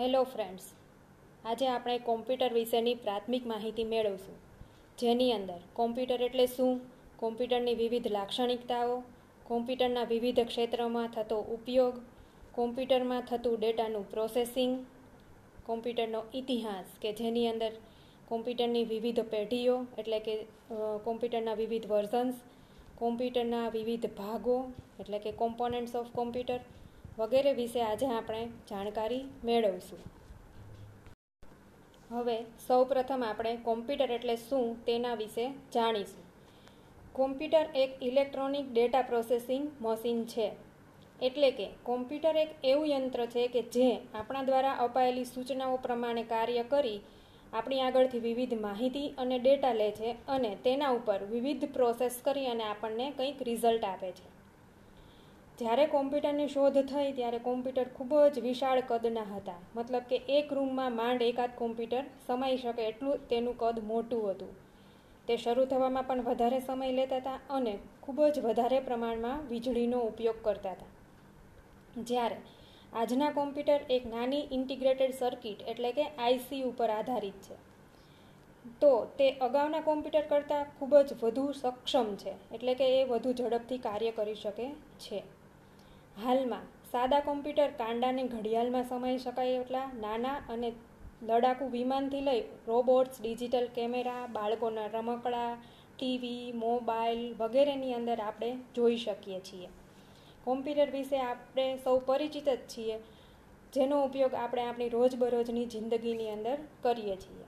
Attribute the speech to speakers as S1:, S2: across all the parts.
S1: Hello friends, આજે આપણે computer વિશેની પ્રાથમિક માહિતી મેળવશું. જેની અંદર કોમ્પ્યુટર એટલે શું? કોમ્પ્યુટરની વિવિધ લાક્ષણિકતાઓ, કોમ્પ્યુટરના વિવિધ ક્ષેત્રોમાં થતો ઉપયોગ, કોમ્પ્યુટરમાં થતું ડેટાનું પ્રોસેસિંગ, કોમ્પ્યુટરનો ઇતિહાસ કે જેની અંદર કોમ્પ્યુટરની વિવિધ પેઢીઓ એટલે કે કોમ્પ્યુટરના વિવિધ વર્ઝન્સ, કોમ્પ્યુટરના વિવિધ ભાગો એટલે કે કોમ્પોનન્ટ્સ ઓફ કોમ્પ્યુટર વગેરે વિશે આજે આપણે જાણકારી મેળવશું. હવે સૌપ્રથમ આપણે કોમ્પ્યુટર એટલે શું તેના વિશે જાણીશું. કોમ્પ્યુટર એક ઇલેક્ટ્રોનિક ડેટા પ્રોસેસિંગ મશીન છે. એટલે કે કોમ્પ્યુટર એક એવું યંત્ર છે કે જે આપણા દ્વારા અપાયેલી સૂચનાઓ પ્રમાણે કાર્ય કરી આપણી આગળથી વિવિધ માહિતી અને ડેટા લે છે અને તેના ઉપર વિવિધ પ્રોસેસ કરી અને આપણને કંઈક રિઝલ્ટ આપે છે. જ્યારે કોમ્પ્યુટરની શોધ થઈ ત્યારે કોમ્પ્યુટર ખૂબ જ વિશાળ કદના હતા. મતલબ કે એક રૂમમાં માંડ એકાદ કોમ્પ્યુટર સમાઈ શકે એટલું તેનું કદ મોટું હતું. તે શરૂ થવામાં પણ વધારે સમય લેતા હતા અને ખૂબ જ વધારે પ્રમાણમાં વીજળીનો ઉપયોગ કરતા હતા. જ્યારે આજના કોમ્પ્યુટર એક નાની ઇન્ટિગ્રેટેડ સર્કિટ એટલે કે આઈસી ઉપર આધારિત છે, તો તે અગાઉના કોમ્પ્યુટર કરતાં ખૂબ જ વધુ સક્ષમ છે, એટલે કે એ વધુ ઝડપથી કાર્ય કરી શકે છે. હાલમાં સાદા કોમ્પ્યુટર કાંડાને ઘડિયાળમાં સમાઈ શકાય એટલા નાના અને લડાકુ વિમાનથી લઈ રોબોટ્સ, ડિજિટલ કેમેરા, બાળકોના રમકડા, ટીવી, મોબાઈલ વગેરેની અંદર આપણે જોઈ શકીએ છીએ. કોમ્પ્યુટર વિશે આપણે સૌ પરિચિત જ છીએ, જેનો ઉપયોગ આપણે આપણી રોજબરોજની જિંદગીની અંદર કરીએ છીએ.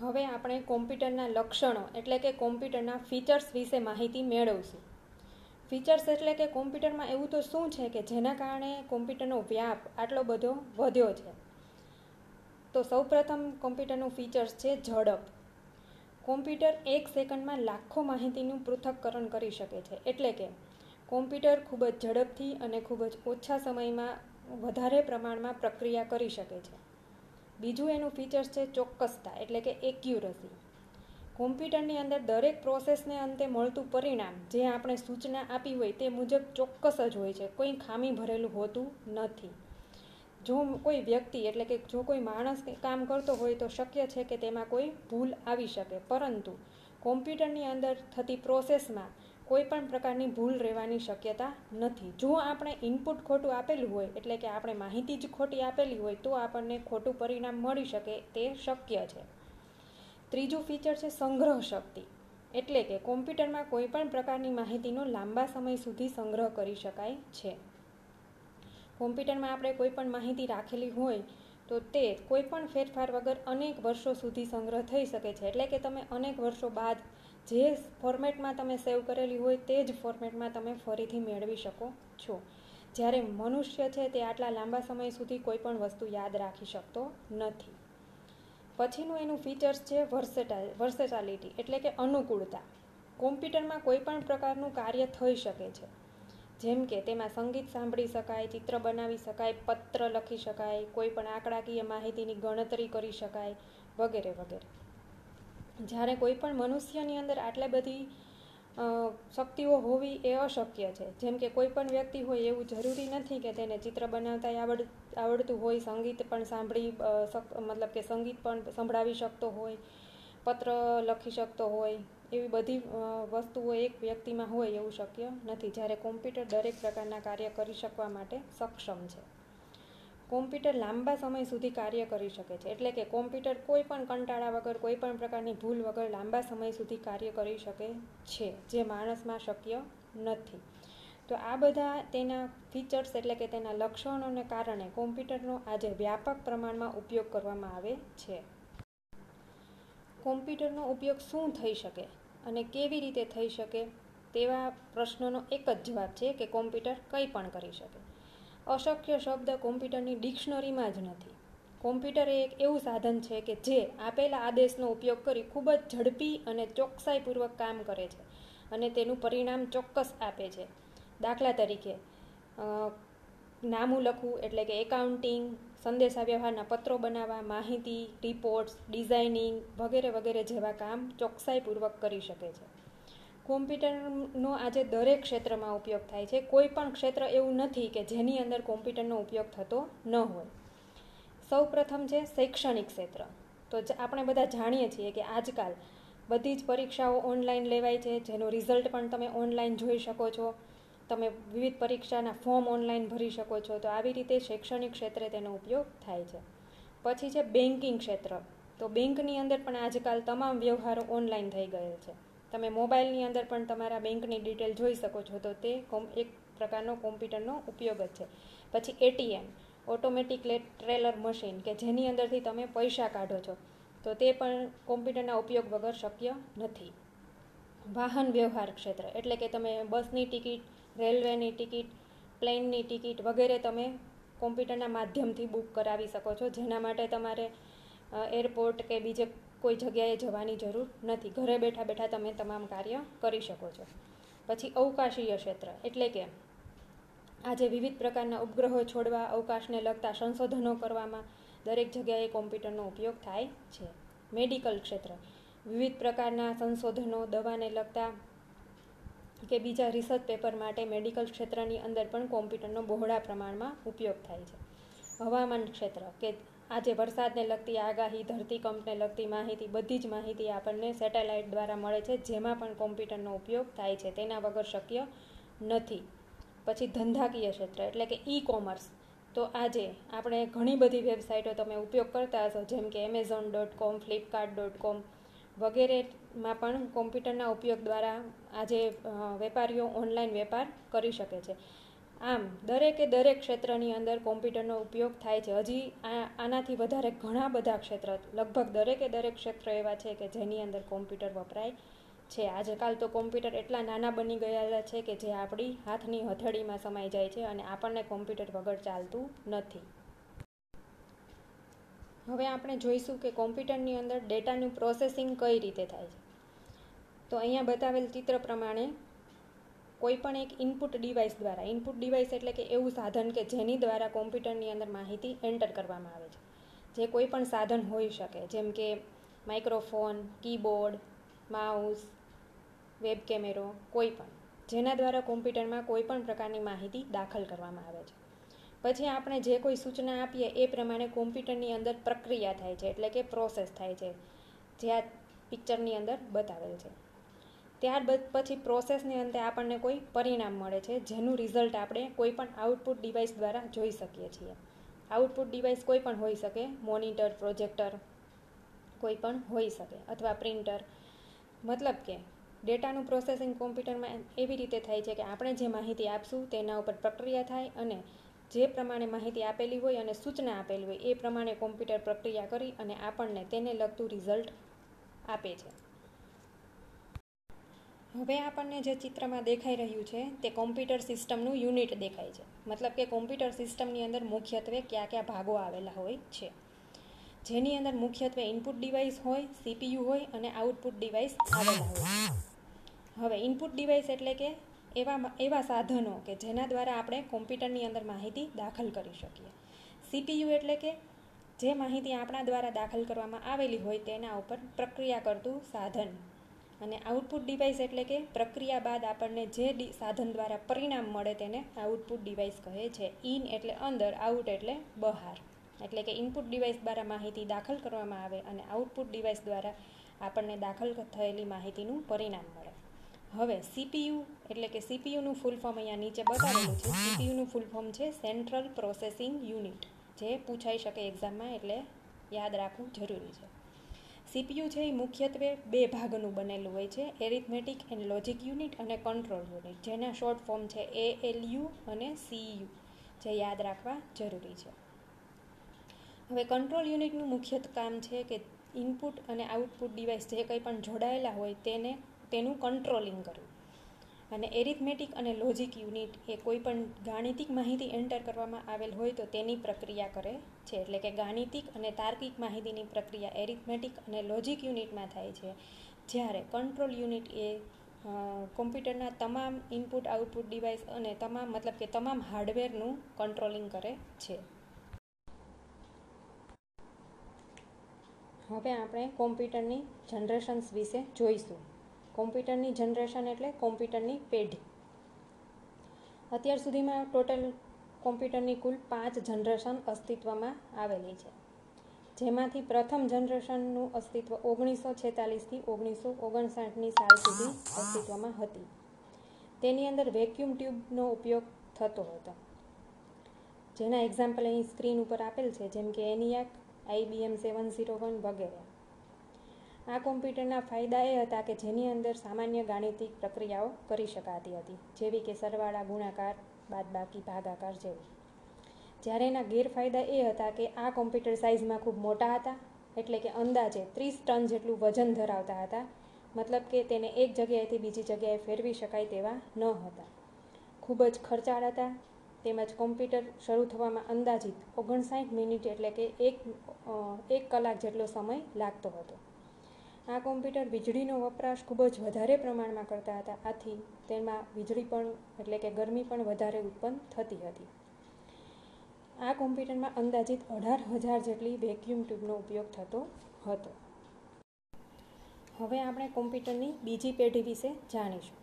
S1: હવે આપણે કોમ્પ્યુટરના લક્ષણો, એટલે કે કોમ્પ્યુટરના ફીચર્સ વિશે માહિતી મેળવશું. ફીચર્સ એટલે કે કોમ્પ્યુટરમાં એવું તો શું છે કે જેના કારણે કોમ્પ્યુટરનો વ્યાપ આટલો બધો વધ્યો છે? તો સૌપ્રથમ કોમ્પ્યુટરનું ફીચર્સ છે ઝડપ. કોમ્પ્યુટર એક સેકન્ડમાં લાખો માહિતીનું પૃથક્કરણ કરી શકે છે. એટલે કે કોમ્પ્યુટર ખૂબ જ ઝડપથી અને ખૂબ જ ઓછા સમયમાં વધારે પ્રમાણમાં પ્રક્રિયા કરી શકે છે. બીજું એનું ફીચર્સ છે ચોક્કસતા, એટલે કે એક્યુરસી કોમ્પ્યુટરની અંદર દરેક પ્રોસેસને અંતે મળતું પરિણામ જે આપણે સૂચના આપી હોય તે મુજબ ચોક્કસ જ હોય છે. કોઈ ખામી ભરેલું હોતું નથી. જો કોઈ વ્યક્તિ એટલે કે જો કોઈ માણસ કામ કરતો હોય તો શક્ય છે કે તેમાં કોઈ ભૂલ આવી શકે. પરંતુ કોમ્પ્યુટરની અંદર થતી પ્રોસેસમાં કોઈ પણ પ્રકારની ભૂલ રહેવાની શક્યતા નથી. જો આપણે ઇનપુટ ખોટું આપેલું હોય, એટલે કે આપણે માહિતી જ ખોટી આપેલી હોય, તો આપણને ખોટું પરિણામ મળી શકે તે શક્ય છે. ત્રીજું ફીચર છે સંગ્રહ શક્તિ. એટલે કે કોમ્પ્યુટરમાં કોઈ પણ પ્રકારની માહિતીનો લાંબા સમય સુધી સંગ્રહ કરી શકાય છે. કોમ્પ્યુટરમાં આપણે કોઈ પણ માહિતી રાખેલી હોય તો તે કોઈ પણ ફેરફાર વગર અનેક વર્ષો સુધી સંગ્રહ થઈ શકે છે. એટલે કે તમે અનેક વર્ષો બાદ જે ફોર્મેટમાં તમે સેવ કરેલી હોય તે જ ફોર્મેટમાં તમે ફરીથી મેળવી શકો છો. જ્યારે મનુષ્ય છે તે આટલા લાંબા સમય સુધી કોઈ પણ વસ્તુ યાદ રાખી શકતો નથી. પછીનું એનું ફીચર્સ છે વર્સેટા વર્સેટાલિટી એટલે કે અનુકૂળતા. કોમ્પ્યુટરમાં કોઈ પણ પ્રકારનું કાર્ય થઈ શકે છે. જેમ કે તેમાં સંગીત સાંભળી શકાય, ચિત્ર બનાવી શકાય, પત્ર લખી શકાય, કોઈ પણ આંકડાકીય માહિતીની ગણતરી કરી શકાય, વગેરે વગેરે. જ્યારે કોઈ પણ મનુષ્યની અંદર આટલી બધી શક્તિઓ હોવી એ અશક્ય છે. જેમ કે કોઈ પણ વ્યક્તિ હોય એવું જરૂરી નથી કે તેને ચિત્ર બનાવતા આવડ આવડતું હોય, સંગીત પણ સાંભળી મતલબ કે સંગીત પણ સંભળાવી શકતો હોય, પત્ર લખી શકતો હોય, એવી બધી વસ્તુઓ એક વ્યક્તિમાં હોય એવું શક્ય નથી. જ્યારે કોમ્પ્યુટર દરેક પ્રકારના કાર્ય કરી શકવા માટે સક્ષમ છે. કોમ્પ્યુટર લાંબા સમય સુધી કાર્ય કરી શકે છે. એટલે કે કોમ્પ્યુટર કોઈ પણ કંટાળા વગર, કોઈ પણ પ્રકારની ભૂલ વગર લાંબા સમય સુધી કાર્ય કરી શકે છે, જે માણસમાં શક્ય નથી. તો આ બધા તેના ફીચર્સ એટલે કે તેના લક્ષણોને કારણે કોમ્પ્યુટરનો આજે વ્યાપક પ્રમાણમાં ઉપયોગ કરવામાં આવે છે. કોમ્પ્યુટરનો ઉપયોગ શું થઈ શકે અને કેવી રીતે થઈ શકે તેવા પ્રશ્નોનો એક જ જવાબ છે કે કોમ્પ્યુટર કંઈ પણ કરી શકે. અશક્ય શબ્દ કોમ્પ્યુટરની ડિક્શનરીમાં જ નથી. કોમ્પ્યુટર એ એક એવું સાધન છે કે જે આપેલા આદેશનો ઉપયોગ કરી ખૂબ જ ઝડપી અને ચોકસાઈપૂર્વક કામ કરે છે અને તેનું પરિણામ ચોક્કસ આપે છે. દાખલા તરીકે નામું લખવું એટલે કે એકાઉન્ટિંગ સંદેશાવ્યવહારના પત્રો બનાવવા, માહિતી રિપોર્ટ્સ ડિઝાઇનિંગ વગેરે વગેરે જેવા કામ ચોકસાઈપૂર્વક કરી શકે છે. કોમ્પ્યુટરનો આજે દરેક ક્ષેત્રમાં ઉપયોગ થાય છે. કોઈ પણ ક્ષેત્ર એવું નથી કે જેની અંદર કોમ્પ્યુટરનો ઉપયોગ થતો ન હોય. સૌ પ્રથમ છે શૈક્ષણિક ક્ષેત્ર. તો આપણે બધા જાણીએ છીએ કે આજકાલ બધી જ પરીક્ષાઓ ઓનલાઈન લેવાય છે. જેનું રિઝલ્ટ પણ તમે ઓનલાઈન જોઈ શકો છો. તમે વિવિધ પરીક્ષાના ફોર્મ ઓનલાઈન ભરી શકો છો, તો આવી રીતે શૈક્ષણિક ક્ષેત્રે તેનો ઉપયોગ થાય છે. પછી છે બેન્કિંગ ક્ષેત્ર. તો બેંકની અંદર પણ આજકાલ તમામ વ્યવહારો ઓનલાઈન થઈ ગયેલ છે. તમે મોબાઈલની અંદર પણ તમારા બેંકની ડિટેલ જોઈ શકો છો, તો તે એક પ્રકારનો કોમ્પ્યુટરનો ઉપયોગ જ છે. પછી એટીએમ, ઓટોમેટિક ટ્રેલર મશીન કે જેની અંદરથી તમે પૈસા કાઢો છો, તો તે પણ કોમ્પ્યુટરના ઉપયોગ વગર શક્ય નથી. વાહન વ્યવહાર ક્ષેત્ર. એટલે કે તમે બસની ટિકિટ, રેલવેની ટિકિટ, પ્લેનની ટિકિટ વગેરે તમે કોમ્પ્યુટરના માધ્યમથી બુક કરાવી શકો છો. જેના માટે તમારે એરપોર્ટ કે બીજે કોઈ જગ્યાએ જવાની જરૂર નથી. ઘરે બેઠા બેઠા તમે તમામ કાર્ય કરી શકો છો. પછી અવકાશીય ક્ષેત્ર. એટલે કે આજે વિવિધ પ્રકારના ઉપગ્રહો છોડવા, અવકાશને લગતા સંશોધનો કરવામાં દરેક જગ્યાએ કોમ્પ્યુટરનો ઉપયોગ થાય છે. મેડિકલ ક્ષેત્ર. વિવિધ પ્રકારના સંશોધનો, દવાને લગતા કે બીજા રિસર્ચ પેપર માટે મેડિકલ ક્ષેત્રની અંદર પણ કોમ્પ્યુટરનો બહોળા પ્રમાણમાં ઉપયોગ થાય છે. હવામાન ક્ષેત્ર કે આજે વરસાદને લગતી આગાહી, ધરતીકંપને લગતી માહિતી, બધી જ માહિતી આપણને સેટેલાઇટ દ્વારા મળે છે, જેમાં પણ કોમ્પ્યુટરનો ઉપયોગ થાય છે. તેના વગર શક્ય નથી. પછી ધંધાકીય ક્ષેત્ર એટલે કે ઈ કોમર્સ તો આજે આપણે ઘણી બધી વેબસાઇટો તમે ઉપયોગ કરતા હશો, જેમ કે Amazon dot com Flipkart dot com વગેરેમાં પણ કોમ્પ્યુટરના ઉપયોગ દ્વારા આજે વેપારીઓ ઓનલાઈન વેપાર કરી શકે છે. આમ, દરેકે દરેક ક્ષેત્રની અંદર કોમ્પ્યુટરનો ઉપયોગ થાય છે. હજી આનાથી વધારે ઘણા બધા ક્ષેત્ર, લગભગ દરેકે દરેક ક્ષેત્ર એવા છે કે જેની અંદર કોમ્પ્યુટર વપરાય છે. આજકાલ તો કોમ્પ્યુટર એટલા નાના બની ગયેલા છે કે જે આપણી હાથની હથેળીમાં સમાઈ જાય છે અને આપણને કોમ્પ્યુટર વગર ચાલતું નથી. હવે આપણે જોઈશું કે કોમ્પ્યુટરની અંદર ડેટાનું પ્રોસેસિંગ કઈ રીતે થાય છે. તો અહીંયા બતાવેલ ચિત્ર પ્રમાણે કોઈ પણ એક ઇનપુટ ડિવાઇસ દ્વારા, ઇનપુટ ડિવાઇસ એટલે કે એવું સાધન કે જેની દ્વારા કોમ્પ્યુટરની અંદર માહિતી એન્ટર કરવામાં આવે છે. જે કોઈ પણ સાધન હોઈ શકે, જેમ કે માઇક્રોફોન, કીબોર્ડ, માઉસ, વેબ કેમેરો, કોઈ પણ, જેના દ્વારા કોમ્પ્યુટરમાં કોઈ પણ પ્રકારની માહિતી દાખલ કરવામાં આવે છે. પછી આપણે જે કોઈ સૂચના આપીએ એ પ્રમાણે કોમ્પ્યુટરની અંદર પ્રક્રિયા થાય છે, એટલે કે પ્રોસેસ થાય છે, જે આ પિક્ચરની અંદર બતાવેલ છે. ત્યારબાદ પછી પ્રોસેસની અંતે આપણને કોઈ પરિણામ મળે છે, જેનું રિઝલ્ટ આપણે કોઈ પણ આઉટપુટ ડિવાઇસ દ્વારા જોઈ શકીએ છીએ. આઉટપુટ ડિવાઇસ કોઈ પણ હોઈ શકે મોનિટર પ્રોજેક્ટર કોઈ પણ હોઈ શકે, અથવા પ્રિન્ટર મતલબ કે ડેટાનું પ્રોસેસિંગ કોમ્પ્યુટરમાં એવી રીતે થાય છે કે આપણે જે માહિતી આપશું તેના ઉપર પ્રક્રિયા થાય અને જે પ્રમાણે માહિતી આપેલી હોય અને સૂચના આપેલી હોય, એ પ્રમાણે કોમ્પ્યુટર પ્રક્રિયા કરી અને આપણને તેને લગતું રિઝલ્ટ આપે છે. હવે આપણને જે ચિત્રમાં દેખાઈ રહ્યું છે, તે કોમ્પ્યુટર સિસ્ટમનું યુનિટ દેખાય છે. મતલબ કે કોમ્પ્યુટર સિસ્ટમની અંદર મુખ્યત્વે કયા કયા ભાગો આવેલા હોય છે. જેની અંદર મુખ્યત્વે ઇનપુટ ડિવાઇસ હોય, સીપીયુ હોય અને આઉટપુટ ડિવાઇસ આવેલા હોય. હવે ઇનપુટ ડિવાઇસ એટલે કે એવા એવા સાધનો કે જેના દ્વારા આપણે કોમ્પ્યુટરની અંદર માહિતી દાખલ કરી શકીએ. સીપીયુ એટલે કે જે માહિતી આપણા દ્વારા દાખલ કરવામાં આવેલી હોય તેના ઉપર પ્રક્રિયા કરતું સાધન. અને આઉટપુટ ડિવાઇસ એટલે કે પ્રક્રિયા બાદ આપણને જે સાધન દ્વારા પરિણામ મળે તેને આઉટપુટ ડિવાઇસ કહે છે. ઇન એટલે અંદર આઉટ એટલે બહાર. એટલે કે ઇનપુટ ડિવાઇસ દ્વારા માહિતી દાખલ કરવામાં આવે અને આઉટપુટ ડિવાઇસ દ્વારા આપણને દાખલ થયેલી માહિતીનું પરિણામ મળે. હવે સીપીયુ એટલે કે સીપીયુનું ફૂલ ફોર્મ અહીંયા નીચે બતાવેલું છે. સીપીયુનું ફૂલ ફોર્મ છે સેન્ટ્રલ પ્રોસેસિંગ યુનિટ જે પૂછાઈ શકે એક્ઝામમાં એટલે યાદ રાખવું જરૂરી છે. સીપીયુ છે એ મુખ્યત્વે બે ભાગનું બનેલું હોય છે. એરિથમેટિક એન્ડ લોજિક યુનિટ અને કંટ્રોલ યુનિટ જેના શોર્ટ ફોર્મ છે એ એલ યુ અને સીયુ જે યાદ રાખવા જરૂરી છે. હવે કંટ્રોલ યુનિટનું મુખ્ય કામ છે કે ઇનપુટ અને આઉટપુટ ડિવાઇસ જે કંઈ પણ જોડાયેલા હોય તેને તેનું કંટ્રોલિંગ કરવું. અને એરિથમેટિક અને લોજિક યુનિટ એ કોઈ પણ ગાણિતિક માહિતી એન્ટર કરવામાં આવેલ હોય તો તેની પ્રક્રિયા કરે છે. એટલે કે ગાણિતિક અને તાર્કિક માહિતીની પ્રક્રિયા એરિથમેટિક અને લોજિક યુનિટમાં થાય છે. જ્યારે કંટ્રોલ યુનિટ એ કોમ્પ્યુટરના તમામ ઇનપુટ આઉટપુટ ડિવાઇસ અને તમામ, મતલબ કે તમામ હાર્ડવેરનું કંટ્રોલિંગ કરે છે. હવે આપણે કોમ્પ્યુટરની જનરેશન્સ વિશે જોઈશું. કોમ્પ્યુટરની જનરેશન એટલે કોમ્પ્યુટરની પેઢી. અત્યાર સુધીમાં ટોટલ કોમ્પ્યુટરની કુલ પાંચ જનરેશન અસ્તિત્વમાં આવેલી છે. જેમાંથી પ્રથમ જનરેશનનું અસ્તિત્વ ઓગણીસો છેતાલીસથી ઓગણીસો ઓગણસાઠની સાલ સુધી અસ્તિત્વમાં હતી. તેની અંદર વેક્યુમ ટ્યુબનો ઉપયોગ થતો હતો. જેના એક્ઝામ્પલ અહીં સ્ક્રીન ઉપર આપેલ છે, જેમ કે ENIAC IBM seven zero one વગેરે. આ કોમ્પ્યુટરના ફાયદા એ હતા કે જેની અંદર સામાન્ય ગાણિતિક પ્રક્રિયાઓ કરી શકાતી હતી, જેવી કે સરવાળા, ગુણાકાર, બાદબાકી, ભાગાકાર જેવી. જ્યારે એના ગેરફાયદા એ હતા કે આ કોમ્પ્યુટર સાઇઝમાં ખૂબ મોટા હતા, એટલે કે અંદાજે ત્રીસ ટન જેટલું વજન ધરાવતા હતા, મતલબ કે તેને એક જગ્યાએથી બીજી જગ્યાએ ફેરવી શકાય તેવા ન હતા. ખૂબ જ ખર્ચાળ હતા, તેમજ કોમ્પ્યુટર શરૂ થવામાં અંદાજિત ઓગણસાઠ મિનિટ એટલે કે એક એક કલાક જેટલો સમય લાગતો હતો. આ કોમ્પ્યુટર વીજળીનો વપરાશ ખૂબ જ વધારે પ્રમાણમાં કરતા હતા. આથી તેમાં વીજળી પણ, એટલે કે ગરમી પણ વધારે ઉત્પન્ન થતી હતી. આ કોમ્પ્યુટરમાં અંદાજિત અઢાર હજાર જેટલી વેક્યુમ ટ્યુબનો ઉપયોગ થતો હતો. હવે આપણે કોમ્પ્યુટરની બીજી પેઢી વિશે જાણીશું,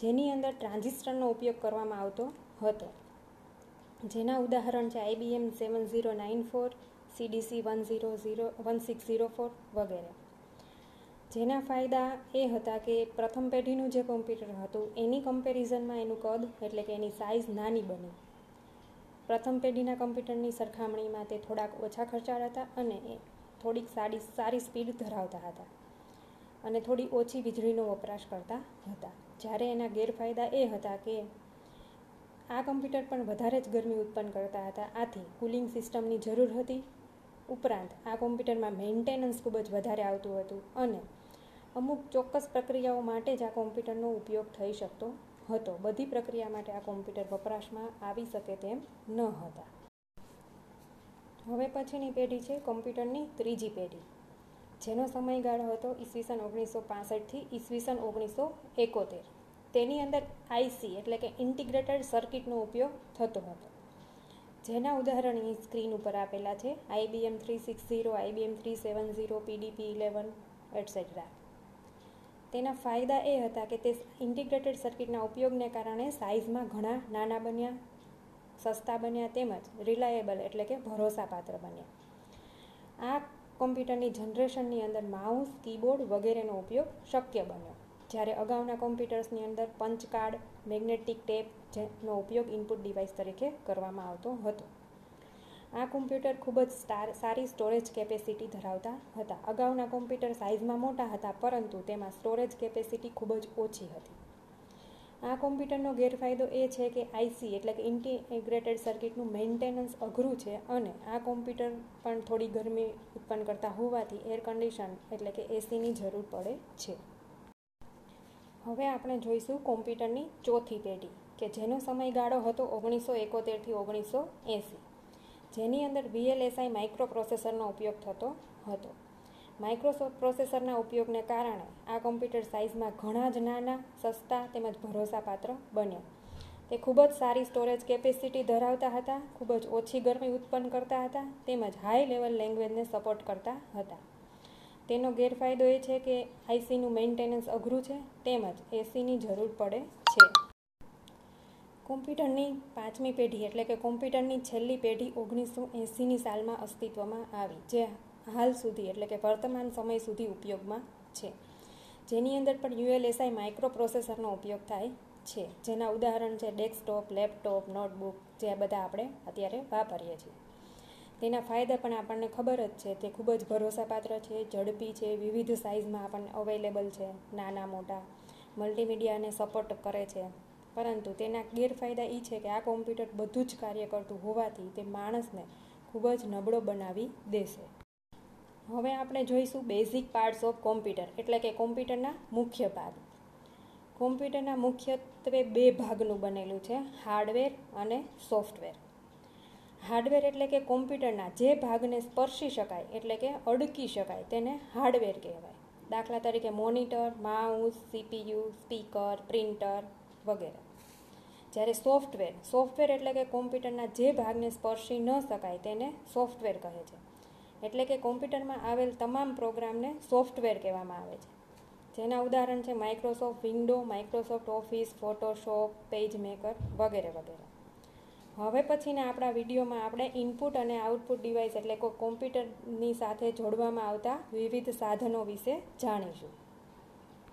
S1: જેની અંદર ટ્રાન્ઝિસ્ટરનો ઉપયોગ કરવામાં આવતો હતો. જેના ઉદાહરણ છે IBM seven zero nine four CDC one zero zero, one six zero four વગેરે. જેના ફાયદા એ હતા કે પ્રથમ પેઢીનું જે કોમ્પ્યુટર હતું, એની કમ્પેરિઝનમાં એનું કદ એટલે કે એની સાઇઝ નાની બની. પ્રથમ પેઢીના કમ્પ્યુટરની સરખામણીમાં તે થોડાક ઓછા ખર્ચાળ હતા અને થોડીક સારી સારી સ્પીડ ધરાવતા હતા અને થોડી ઓછી વીજળીનો વપરાશ કરતા હતા. જ્યારે એના ગેરફાયદા એ હતા કે આ કમ્પ્યુટર પણ વધારે જ ગરમી ઉત્પન્ન કરતા હતા. આથી કુલિંગ સિસ્ટમની જરૂર હતી. ઉપરાંત આ કોમ્પ્યુટરમાં મેન્ટેનન્સ ખૂબ જ વધારે આવતું હતું અને અમુક ચોક્કસ પ્રક્રિયાઓ માટે જ આ કોમ્પ્યુટરનો ઉપયોગ થઈ શકતો હતો. બધી પ્રક્રિયા માટે આ કોમ્પ્યુટર વપરાશમાં આવી શકે તેમ ન હતા. હવે પછીની પેઢી છે કોમ્પ્યુટરની ત્રીજી પેઢી. જેનો સમયગાળો હતો ઈસવીસન ઓગણીસો પાસઠથી ઈસવીસન ઓગણીસો એકોતેર. તેની અંદર આઈસી એટલે કે ઇન્ટિગ્રેટેડ સર્કિટનો ઉપયોગ થતો હતો. જેના ઉદાહરણ અહીં સ્ક્રીન ઉપર આપેલા છે. IBM three six zero IBM three seven zero PDP eleven etcetera તેના ફાયદા એ હતા કે તે ઇન્ટિગ્રેટેડ સર્કિટના ઉપયોગને કારણે સાઇઝમાં ઘણા નાના બન્યા, સસ્તા બન્યા તેમજ રિલાયેબલ એટલે કે ભરોસાપાત્ર બન્યા. આ કોમ્પ્યુટરની જનરેશનની અંદર માઉસ, કીબોર્ડ વગેરેનો ઉપયોગ શક્ય બન્યો. જ્યારે અગાઉના કોમ્પ્યુટર્સની અંદર પંચ કાર્ડ મેગ્નેટિક ટેપ જેનો ઉપયોગ ઇનપુટ ડિવાઇસ તરીકે કરવામાં આવતો હતો. આ કોમ્પ્યુટર ખૂબ જ સારી સ્ટોરેજ કેપેસિટી ધરાવતા હતા. અગાઉના કોમ્પ્યુટર સાઇઝમાં મોટા હતા, પરંતુ તેમાં સ્ટોરેજ કેપેસિટી ખૂબ જ ઓછી હતી. આ કોમ્પ્યુટરનો ગેરફાયદો એ છે કે આઈસી એટલે કે ઇન્ટિગ્રેટેડ સર્કિટનું મેન્ટેનન્સ અઘરું છે અને આ કોમ્પ્યુટર પણ થોડી ગરમી ઉત્પન્ન કરતા હોવાથી એર કન્ડિશન એટલે કે એસીની જરૂર પડે છે. હવે આપણે જોઈશું કોમ્પ્યુટરની ચોથી પેઢી, કે જેનો સમયગાળો હતો ઓગણીસો એકોતેરથી ઓગણીસો એંસી. જેની અંદર વીએલએસઆઈ માઇક્રો પ્રોસેસરનો ઉપયોગ થતો હતો. માઇક્રો પ્રોસેસરના ઉપયોગને કારણે આ કોમ્પ્યુટર સાઇઝમાં ઘણા જ નાના, સસ્તા તેમજ ભરોસાપાત્ર બન્યા. તે ખૂબ જ સારી સ્ટોરેજ કેપેસિટી ધરાવતા હતા, ખૂબ જ ઓછી ગરમી ઉત્પન્ન કરતા હતા, તેમજ હાઈ લેવલ લેંગ્વેજને સપોર્ટ કરતા હતા. તેનો ગેરફાયદો એ છે કે આઈસીનું મેન્ટેનન્સ અઘરું છે, તેમજ એસીની જરૂર પડે છે. કોમ્પ્યુટરની પાંચમી પેઢી એટલે કે કોમ્પ્યુટરની છેલ્લી પેઢી ઓગણીસો એંસીની સાલમાં અસ્તિત્વમાં આવી, જે હાલ સુધી એટલે કે વર્તમાન સમય સુધી ઉપયોગમાં છે. જેની અંદર પણ યુએલએસઆઈ માઇક્રો પ્રોસેસરનો ઉપયોગ થાય છે. જેના ઉદાહરણ છે ડેસ્કટોપ, લેપટોપ, નોટબુક, જે બધા આપણે અત્યારે વાપરીએ છીએ. તેના ફાયદા પણ આપણને ખબર જ છે. તે ખૂબ જ ભરોસાપાત્ર છે, ઝડપી છે, વિવિધ સાઇઝમાં આપણને અવેલેબલ છે, નાના, મોટા મલ્ટીમીડિયાને સપોર્ટ કરે છે. પરંતુ તેના ગેરફાયદા એ છે કે આ કોમ્પ્યુટર બધું જ કાર્ય કરતું હોવાથી તે માણસને ખૂબ જ નબળો બનાવી દેશે. હવે આપણે જોઈશું બેઝિક પાર્ટ્સ ઓફ કોમ્પ્યુટર એટલે કે કોમ્પ્યુટરના મુખ્ય ભાગ. કોમ્પ્યુટરના મુખ્યત્વે બે ભાગનું બનેલું છે, હાર્ડવેર અને સોફ્ટવેર. હાર્ડવેર એટલે કે કોમ્પ્યુટરના જે ભાગને સ્પર્શી શકાય, એટલે કે અડકી શકાય, તેને હાર્ડવેર કહેવાય. દાખલા તરીકે monitor, mouse, CPU, speaker, printer વગેરે. જ્યારે સોફ્ટવેર સોફ્ટવેર એટલે કે કોમ્પ્યુટરના જે ભાગને સ્પર્શી ન શકાય તેને સોફ્ટવેર કહે છે. એટલે કે કોમ્પ્યુટરમાં આવેલ તમામ પ્રોગ્રામને સોફ્ટવેર કહેવામાં આવે છે. જેના ઉદાહરણ છે Microsoft window Microsoft office Photoshop page maker વગેરે વગેરે. હવે પછીના આપણા વિડીયોમાં આપણે ઇનપુટ અને આઉટપુટ ડિવાઇસ એટલે કે કોમ્પ્યુટરની સાથે જોડવામાં આવતા વિવિધ સાધનો વિશે જાણીશું.